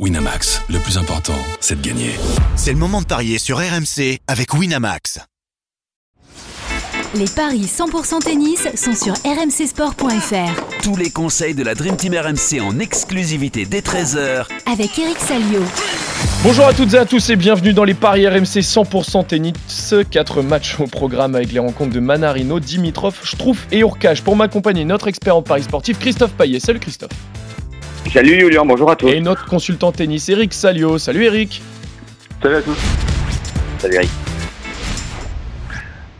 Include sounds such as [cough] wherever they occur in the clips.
Winamax, le plus important, c'est de gagner. C'est le moment de parier sur RMC avec Winamax. Les paris 100% tennis sont sur rmcsport.fr. Tous les conseils de la Dream Team RMC en exclusivité dès 13h Avec Eric Salio. Bonjour à toutes et à tous et bienvenue dans les paris RMC 100% tennis. Quatre matchs au programme avec les rencontres de Manarino, Dimitrov, Schtrouff et Urkage. Pour m'accompagner, notre expert en paris sportif, Christophe Payet. Salut Christophe. Salut Julien, bonjour à tous. Et notre consultant tennis, Eric Salio. Salut Eric. Salut à tous. Salut Eric.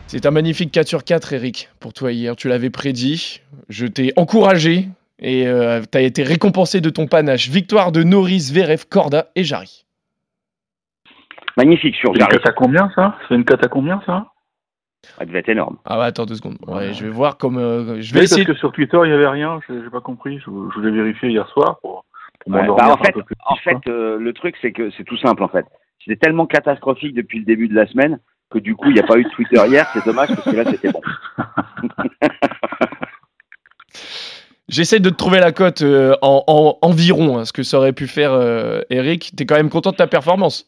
C'est un magnifique 4 sur 4, Eric, pour toi hier. Tu l'avais prédit. Je t'ai encouragé et euh, tu as été récompensé de ton panache. Victoire de Norris, Verev, Korda et Jarry. Magnifique sur C'est une Jarry. cote à combien ça? C'est une cote à combien ça? Ça devait être énorme. Ah ouais, attends deux secondes. Ouais, je vais voir comme. euh, je vais Oui, essayer. parce que sur Twitter il n'y avait rien, je n'ai pas compris. Je, je voulais vérifier hier soir pour, pour Ouais, bah, en fait, peu plus. en fait euh, le truc, c'est que c'est tout simple en fait. C'était tellement catastrophique depuis le début de la semaine que du coup, il n'y a pas eu de Twitter hier. C'est dommage parce que là, c'était bon. [laughs] J'essaie de te trouver la cote euh, en, en- environ, hein, ce que ça aurait pu faire euh, Eric. T'es quand même content de ta performance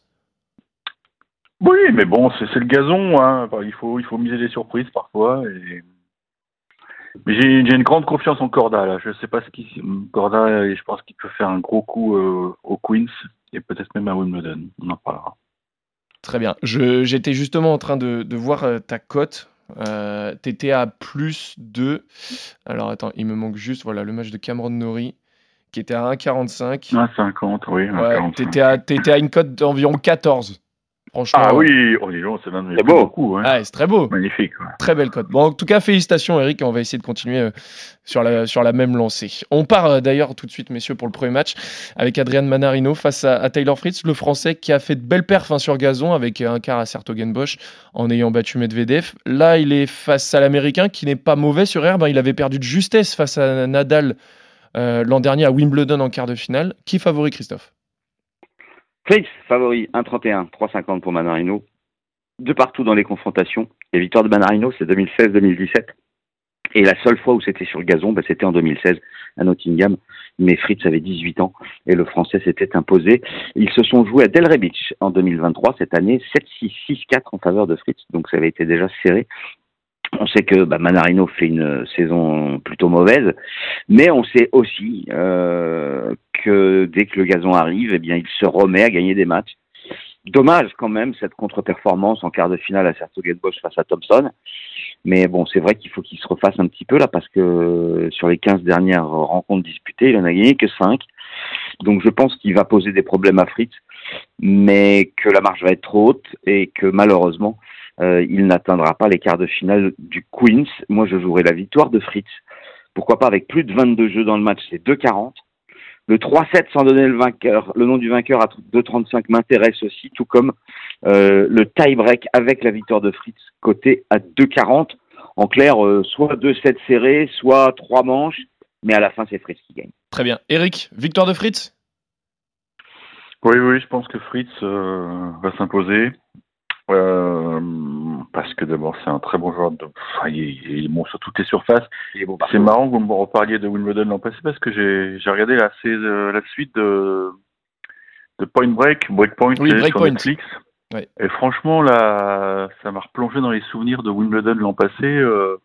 Oui, mais bon, c'est le gazon. Hein. Enfin, il, faut, il faut miser des surprises parfois. Et... Mais j'ai j'ai une grande confiance en Corda. Là. Je ne sais pas ce qui. Corda, je pense qu'il peut faire un gros coup euh, au Queens et peut-être même à Wimbledon. On en parlera. Très bien. Je- J'étais justement en train de, de voir euh, ta cote. Euh, T'étais à plus de. Alors attends, il me manque juste voilà, le match de Cameron Nori qui était à 1,45. 1,50, oui. Ouais, 1,45. T'étais à, t'étais à une cote d'environ 14. Franchement. Ah oui, oh, dis donc, c'est beau. beaux coups, hein. Ouais, c'est très beau. Magnifique. ouais. Très belle cote. Bon, en tout cas, félicitations, Eric. et On va essayer de continuer euh, sur la, sur la même lancée. On part euh, d'ailleurs tout de suite, messieurs, pour le premier match avec Adrian Manarino face à, à Taylor Fritz, le français qui a fait de belles perfs hein, sur gazon avec euh, un quart à Sertogenbosch en ayant battu Medvedev. Là, il est face à l'américain qui n'est pas mauvais sur herbe. hein. Il avait perdu de justesse face à Nadal euh, l'an dernier à Wimbledon en quart de finale. Qui favori, Christophe? Fritz, favori, 1,31, 3,50 pour Manarino. De partout dans les confrontations. Les victoires de Manarino, c'est 2016-2017. Et la seule fois où c'était sur le gazon, bah, c'était en 2016 à Nottingham. Mais Fritz avait 18 ans et le Français s'était imposé. Ils se sont joués à Delray Beach en 2023, cette année, 7-6, 6-4 en faveur de Fritz. Donc ça avait été déjà serré. On sait que bah, Manarino fait une saison plutôt mauvaise, mais on sait aussi euh, que dès que le gazon arrive, eh bien, il se remet à gagner des matchs. Dommage quand même cette contre-performance en quart de finale à Sertogenbosch face à Thompson. Mais bon, c'est vrai qu'il faut qu'il se refasse un petit peu là parce que sur les 15 dernières rencontres disputées, il en a gagné que 5. Donc je pense qu'il va poser des problèmes à Fritz, mais que la marge va être trop haute et que malheureusement, euh, il n'atteindra pas les quarts de finale du Queens. Moi, je jouerai la victoire de Fritz. Pourquoi pas avec plus de 22 jeux dans le match, c'est 2,40. Le 3-7 sans donner le vainqueur, le nom du vainqueur à 2,35 m'intéresse aussi, tout comme euh, le tie-break avec la victoire de Fritz, côté à 2,40. En clair, euh, soit 2-7 serrés, soit 3 manches, mais à la fin, c'est Fritz qui gagne. Très bien. Eric, victoire de Fritz? Oui, oui, je pense que Fritz euh, va s'imposer. Euh, parce que d'abord, c'est un très bon joueur. De... Enfin, il, est, il est bon sur toutes les surfaces. Bon C'est marrant que vous me reparliez de Wimbledon l'an passé parce que j'ai regardé la, euh, la suite de, de Point Break, Breakpoint Oui, c'est sur. Netflix. Et franchement, là, ça m'a replongé dans les souvenirs de Wimbledon l'an passé. euh,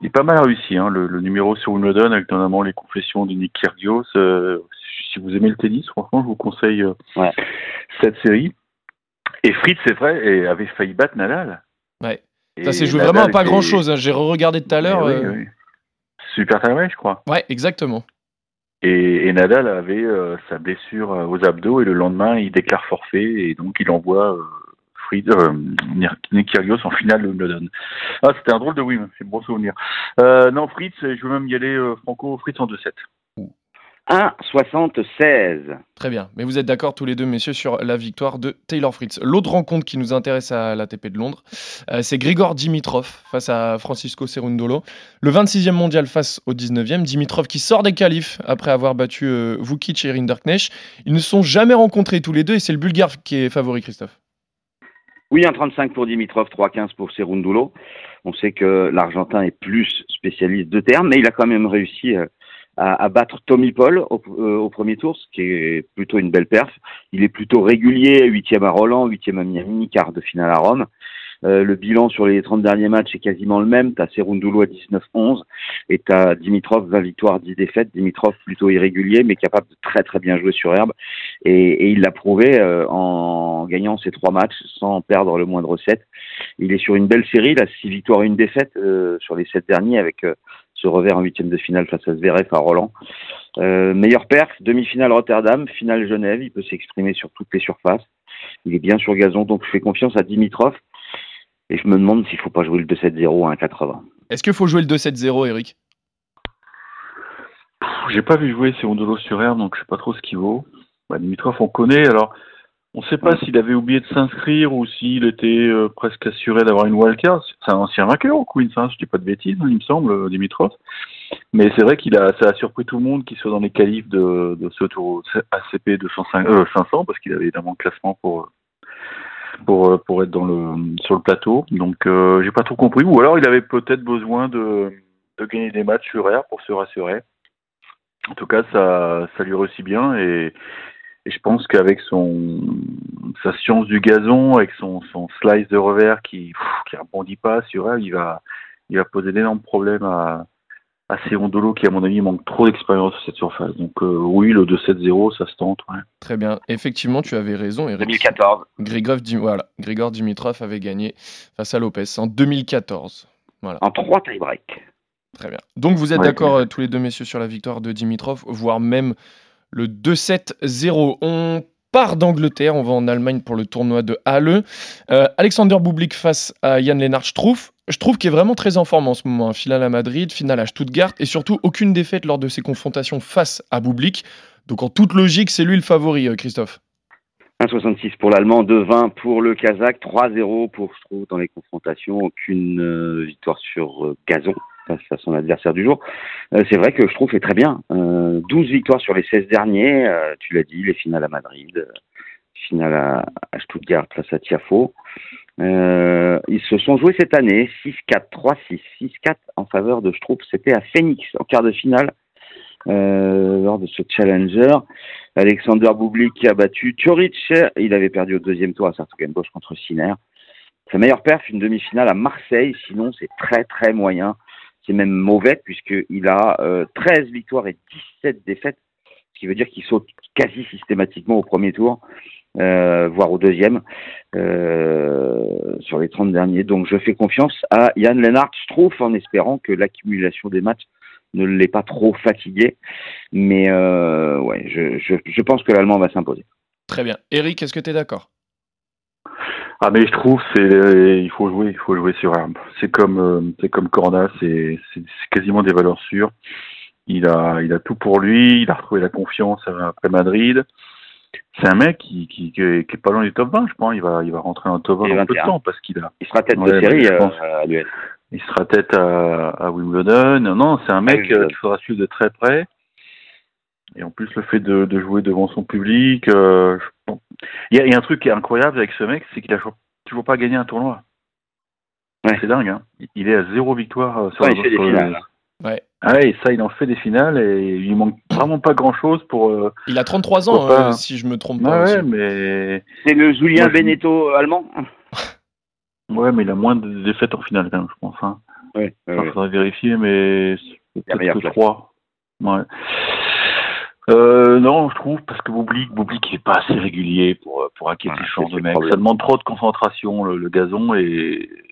il est pas mal réussi, hein, le, le numéro sur Wimbledon, avec notamment les confessions de Nick Kyrgios. euh, si vous aimez le tennis, franchement, je vous conseille euh, Ouais. cette série. Et Fritz, c'est vrai, avait failli battre Nadal. Ouais. Et Ça s'est joué Nadal vraiment à pas était- grand chose. J'ai re-regardé tout à l'heure. Mais oui, euh, oui. Super timé, je crois. Ouais, exactement. Et, et Nadal avait euh, sa blessure euh, aux abdos et le lendemain il déclare forfait et donc il envoie euh, Fritz, Kyrgios en finale de Wimbledon. Ah c'était un drôle de win, c'est un bon souvenir. Non Fritz, je veux même y aller Franco Fritz en 2-7. 1,76. Très bien. Mais vous êtes d'accord tous les deux, messieurs, sur la victoire de Taylor Fritz. L'autre rencontre qui nous intéresse à l'ATP de Londres, euh, c'est Grigor Dimitrov face à Francisco Cerundolo. Le 26e mondial face au 19e. Dimitrov qui sort des qualifs après avoir battu euh, Vukic et Rinderknecht. Ils ne se sont jamais rencontrés tous les deux et c'est le Bulgare qui est favori, Christophe. Oui, 1,35 pour Dimitrov, 3,15 pour Cerundulo. On sait que l'Argentin est plus spécialiste de terme, mais il a quand même réussi euh, à, à battre Tommy Paul au, euh, au premier tour, ce qui est plutôt une belle perf. Il est plutôt régulier, huitième à Roland, huitième à Miami, quart de finale à Rome. Euh, le bilan sur les 30 derniers matchs est quasiment le même. Tu as Serundoulou à 19-11 et tu as Dimitrov 20 victoires, 10 défaites. Dimitrov plutôt irrégulier mais capable de très très bien jouer sur herbe. Et, et il l'a prouvé euh, en gagnant ses trois matchs sans perdre le moindre set. Il est sur une belle série, là, 6 victoires et une défaite euh, sur les 7 derniers avec euh, ce revers en huitième de finale face à Zverev à Roland. Euh, meilleur perf, demi-finale Rotterdam, finale Genève. Il peut s'exprimer sur toutes les surfaces. Il est bien sur gazon, donc je fais confiance à Dimitrov. Et je me demande s'il faut pas jouer le 2-7-0 à 1-80. Est-ce qu'il faut jouer le 2-7-0, Eric? J'ai pas vu jouer Serundolo sur air, donc je sais pas trop ce qu'il vaut. Bah, Dimitrov, on connaît, alors on sait pas s'il avait oublié de s'inscrire ou s'il était euh, presque assuré d'avoir une wildcard. C'est un ancien vainqueur au Queens, hein, je dis pas de bêtises, hein, il me semble, euh, Dimitrov. Mais c'est vrai qu'il a, ça a surpris tout le monde qu'il soit dans les qualifs de, de ce tour ACP 205, euh, 500 parce qu'il avait évidemment le classement pour pour euh, pour être dans le sur le plateau. Donc euh, j'ai pas trop compris. Ou alors il avait peut-être besoin de de gagner des matchs sur air pour se rassurer. En tout cas, ça ça lui réussit bien et et je pense qu'avec son sa science du gazon, avec son, son slice de revers qui pff, qui rebondit pas sur elle, il va il va poser d'énormes problèmes à à Serondolo qui à mon avis manque trop d'expérience sur cette surface. Donc euh, oui, le 2-7-0, ça se tente. Ouais. Très bien. Effectivement, tu avais raison, Eric. 2014. Grigor, voilà. Grigor Dimitrov avait gagné face à Lopez en 2014. En trois tie-break. Très bien. Donc vous êtes Ouais. d'accord euh, tous les deux messieurs sur la victoire de Dimitrov, voire même le 2-7-0. On part d'Angleterre, on va en Allemagne pour le tournoi de Halle. Euh, Alexander Bublik face à Jan Lennart Struff. Je trouve qu'il est vraiment très en forme en ce moment. Finale à Madrid, finale à Stuttgart et surtout aucune défaite lors de ses confrontations face à Bublik. Donc en toute logique, c'est lui le favori, euh, Christophe. 1,66 pour l'Allemand, 2,20 pour le Kazakh, 3-0 pour Struff dans les confrontations. Aucune euh, victoire sur gazon face à son adversaire du jour. Euh, c'est vrai que Struff est très bien. Euh, 12 victoires sur les 16 derniers. Euh, tu l'as dit, les finales à Madrid, euh, finale à, Stuttgart face à Tiafo. Euh, ils se sont joués cette année 6-4, 3-6, 6-4 en faveur de Struff. C'était à Phoenix en quart de finale euh, lors de ce challenger. Alexander Bublik qui a battu Turic. Il avait perdu au deuxième tour à Sartogenbosch contre Sinner. Sa meilleure perf, une demi-finale à Marseille. Sinon, c'est très très moyen. C'est même mauvais puisqu'il a euh, 13 victoires et 17 défaites. Ce qui veut dire qu'il saute quasi systématiquement au premier tour, euh, voire au deuxième, euh, sur les 30 derniers. Donc je fais confiance à Jan Lennart Struff en espérant que l'accumulation des matchs ne l'ait pas trop fatigué. Mais euh, ouais, je, je, je pense que l'Allemand va s'imposer. Très bien. Eric, est-ce que tu es d'accord? Ah mais je trouve c'est euh, il faut jouer il faut jouer sur herbe. C'est comme euh, c'est comme Corda, c'est c'est quasiment des valeurs sûres. Il a il a tout pour lui, il a retrouvé la confiance après Madrid. C'est un mec qui qui, qui, est, qui est pas loin du top 20, je pense. Il va il va rentrer dans le top 20 Et dans peu de 21. temps parce qu'il a Il sera tête Ouais, de série euh, à l'US. il sera tête à, à Wimbledon. Non, c'est un mec Wimbledon. euh, qu'il faudra suivre de très près. Et en plus, le fait de, de jouer devant son public, euh, je-. Il, y a, il y a un truc qui est incroyable avec ce mec, c'est qu'il a toujours- pas gagné un tournoi. Ouais. C'est dingue, hein. Il est à zéro victoire euh, sur Ouais, le il fait des sur le- finales. Ouais. Ah ouais, et ça, il en fait des finales et il manque vraiment pas grand chose pour. euh, Il a 33 ans, pas euh, si je me trompe Ouais, pas. ouais, mais C'est le Julien Moi, je- allemand [laughs] ouais, mais il a moins de défaites en finale quand même, je pense. Hein. Oui, Il faudrait vérifier, mais c'est peut-être que place. 3. Ouais. Euh, non, je trouve, parce que Boublik, Boublik, il est pas assez régulier pour, euh, pour inquiéter Voilà, ce genre de mec. Ça demande trop de concentration, le, le gazon, et,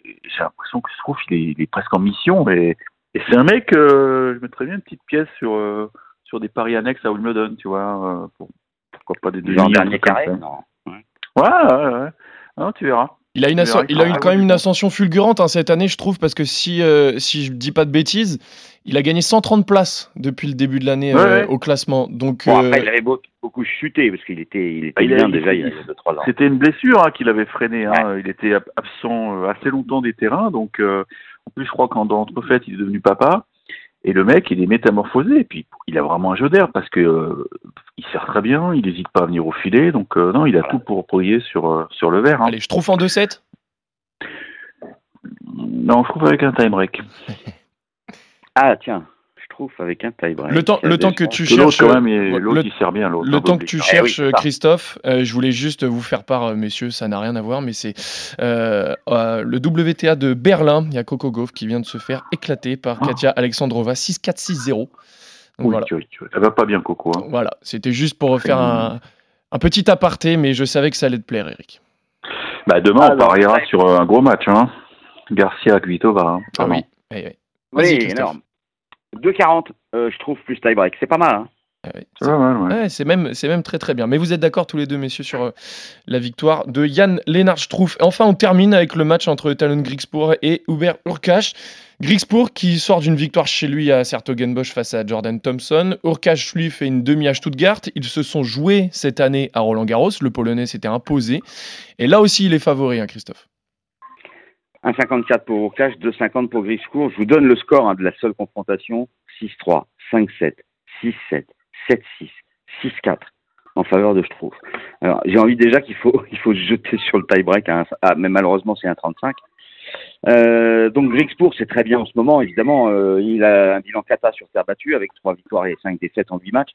et j'ai l'impression que je trouve qu'il est, il est presque en mission. Et, et c'est un mec, euh, je mettrais bien une petite pièce sur, euh, sur des paris annexes à Wimbledon, tu vois. euh, pour- pourquoi pas des un dernier carré. Non. Ouais, ouais, ouais. Non, tu verras. Il a, une il a eu ah, quand même une ascension fulgurante hein, cette année, je trouve, parce que si, euh, si je dis pas de bêtises, il a gagné 130 places depuis le début de l'année Ouais, euh, ouais. au classement. Donc, Bon, euh, après, il avait beau- beaucoup chuté parce qu'il était, il était Ah, il a- bien déjà il y a il- 2-3 ans. C'était une blessure hein, qui l'avait freiné. Hein. Il était ab- absent euh, assez longtemps des terrains. Donc, euh, en plus, je crois qu'en fait, il est devenu papa. Et le mec, il est métamorphosé. Et puis, il a vraiment un jeu d'air parce que euh, il sert très bien. Il n'hésite pas à venir au filet. Donc, euh, non, il a Voilà. tout pour briller sur, euh, sur le verre. Hein. allez, je trouve en 2-7. Non, je trouve avec un time break. [laughs] Ah tiens, je trouve, avec un tie-break. Le temps, le temps que tu cherches. quand même, il- euh, le- sert bien, l'autre. Le temps que tu dire. Eh oui, cherches, ça. Christophe, euh, je voulais juste vous faire part, euh, messieurs, ça n'a rien à voir, mais c'est euh, euh, le WTA de Berlin. Il y a Coco Gauff qui vient de se faire éclater par Ah. Katia Alexandrova 6-4, 6-0. Donc Oui, voilà, tu vois, tu vois. Elle va pas bien, Coco. hein. voilà. c'était juste pour faire un, un petit aparté, mais je savais que ça allait te plaire, Eric. Bah, demain, on pariera ouais. sur euh, un gros match. Hein. Garcia Kvitova. Hein. Ah oui. Eh oui. Oui, Christophe. énorme. 2,40, euh, je trouve, plus tie-break. C'est pas mal, hein. Ah oui. Ouais, ouais, ouais. Ouais, c'est même, très très bien. Mais vous êtes d'accord tous les deux, messieurs, sur euh, la victoire de Yann Lennart Struff. Et enfin, on termine avec le match entre Talon Griegspoor et Hubert Urkash. Griegspoor qui sort d'une victoire chez lui à Sertogenbosch face à Jordan Thompson. Urkash lui fait une demi à Stuttgart. Ils se sont joués cette année à Roland Garros. Le Polonais s'était imposé. Et là aussi, il est favori, hein, Christophe. 1,54 pour Urkash, 2,50 pour Griscourt. Je vous donne le score hein, de la seule confrontation. 6-3, 5-7, 6-7, 7-6, 6-4 en faveur de Struff. Alors, j'ai envie déjà qu'il faut, [laughs] il faut se jeter sur le tie-break, un- ah, mais malheureusement, c'est un 35. Euh, donc, Grigspur, c'est très bien en ce moment, évidemment. euh, il a un bilan kata sur terre battue avec trois victoires et cinq défaites en huit matchs.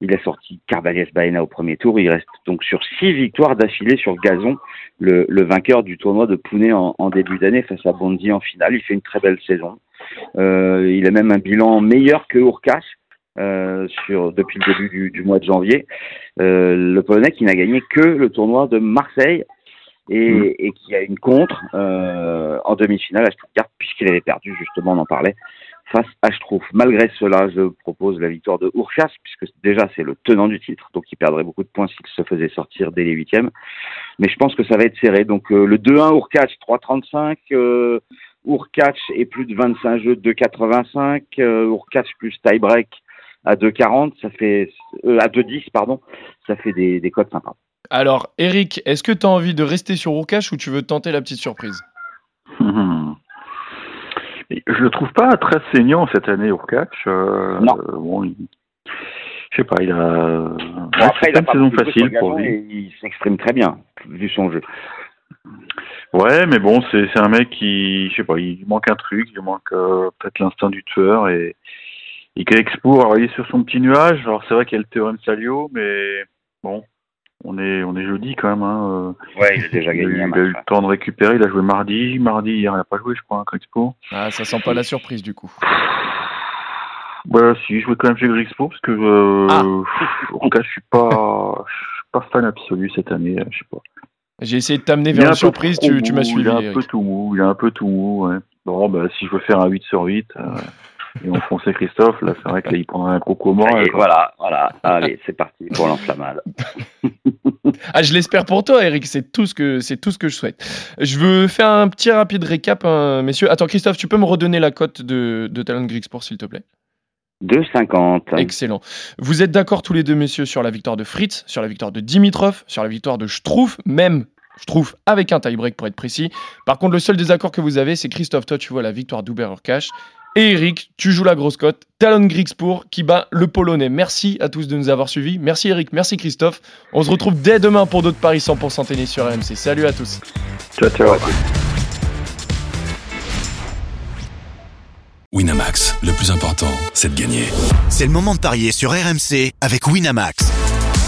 Il a sorti Carvalhes Baena au premier tour. Il reste donc sur six victoires d'affilée sur gazon, le, vainqueur du tournoi de Pune en, début d'année face à Bondy en finale. Il fait une très belle saison. Euh, il a même un bilan meilleur que Urkash euh, depuis le début du, du mois de janvier. Euh, le Polonais qui n'a gagné que le tournoi de Marseille et, Mhm. et qui a une contre euh, en demi-finale à Stuttgart puisqu'il avait perdu justement, on en parlait, face à Struff. Malgré cela, je propose la victoire de Urchas puisque déjà c'est le tenant du titre, donc il perdrait beaucoup de points s'il se faisait sortir dès les huitièmes. Mais je pense que ça va être serré. Donc euh, le 2-1 Urkach 3,35, euh, Urkach et plus de 25 jeux 2,85, euh, Urkach plus tie-break à 2,40, ça fait euh, à 2,10 pardon, ça fait des, des codes sympas. Alors, Eric, est-ce que tu as envie de rester sur Urkash ou tu veux tenter la petite surprise? Mais Je le trouve pas très saignant cette année, Urkac. Euh, Non. euh, bon, il- je sais pas, il a. Bon, Ouais, après, c'est il pas a une saison facile le pour lui. et il s'exprime très bien vu son jeu. Ouais, mais bon, c'est c'est un mec qui, je sais pas, il manque un truc, il manque euh, peut-être l'instinct du tueur et et qu'Expo, alors il est sur son petit nuage. Alors c'est vrai qu'il y a le théorème Salio, mais bon, on est on est jeudi quand même. Hein. euh. Ouais, il a déjà Il gagné il a eu le temps de récupérer. Il a joué mardi, mardi hier, il a pas joué, je crois, hein, Expo. Ah, ça sent pas la surprise du coup. Ouais, si, je jouais quand même chez Grixpo parce que euh, Ah. en tout cas, je suis pas, je suis pas fan absolu cette année. Je sais pas. J'ai essayé de t'amener vers peu surprise, tu, tu m'as suivi. Il est un Eric. peu tout mou. Il est un peu tout mou. Ouais. Bon, bah, si je veux faire un 8 sur 8 euh, [laughs] et enfoncer Christophe, là, c'est vrai que là, il prendrait un gros comment. est, voilà, voilà. Allez, c'est parti pour l'enflammade. [laughs] Ah, je l'espère pour toi, Eric. C'est tout ce que c'est tout ce que je souhaite. Je veux faire un petit rapide récap, hein, messieurs. Attends, Christophe, tu peux me redonner la cote de, de Talon Grigsport, s'il te plaît? 2,50. Excellent. Vous êtes d'accord tous les deux, messieurs, sur la victoire de Fritz, sur la victoire de Dimitrov, sur la victoire de Struff, même Struff avec un tie-break pour être précis. Par contre, le seul désaccord que vous avez, c'est Christophe, toi, tu vois la victoire d'Uber Urkash. Et Eric, tu joues la grosse cote. Talon Grigsport qui bat le Polonais. Merci à tous de nous avoir suivis. Merci Eric, merci Christophe. On se retrouve dès demain pour d'autres paris 100% tennis sur RMC. Salut à tous. Ciao, ciao. Winamax, le plus important, c'est de gagner. C'est le moment de parier sur RMC avec Winamax.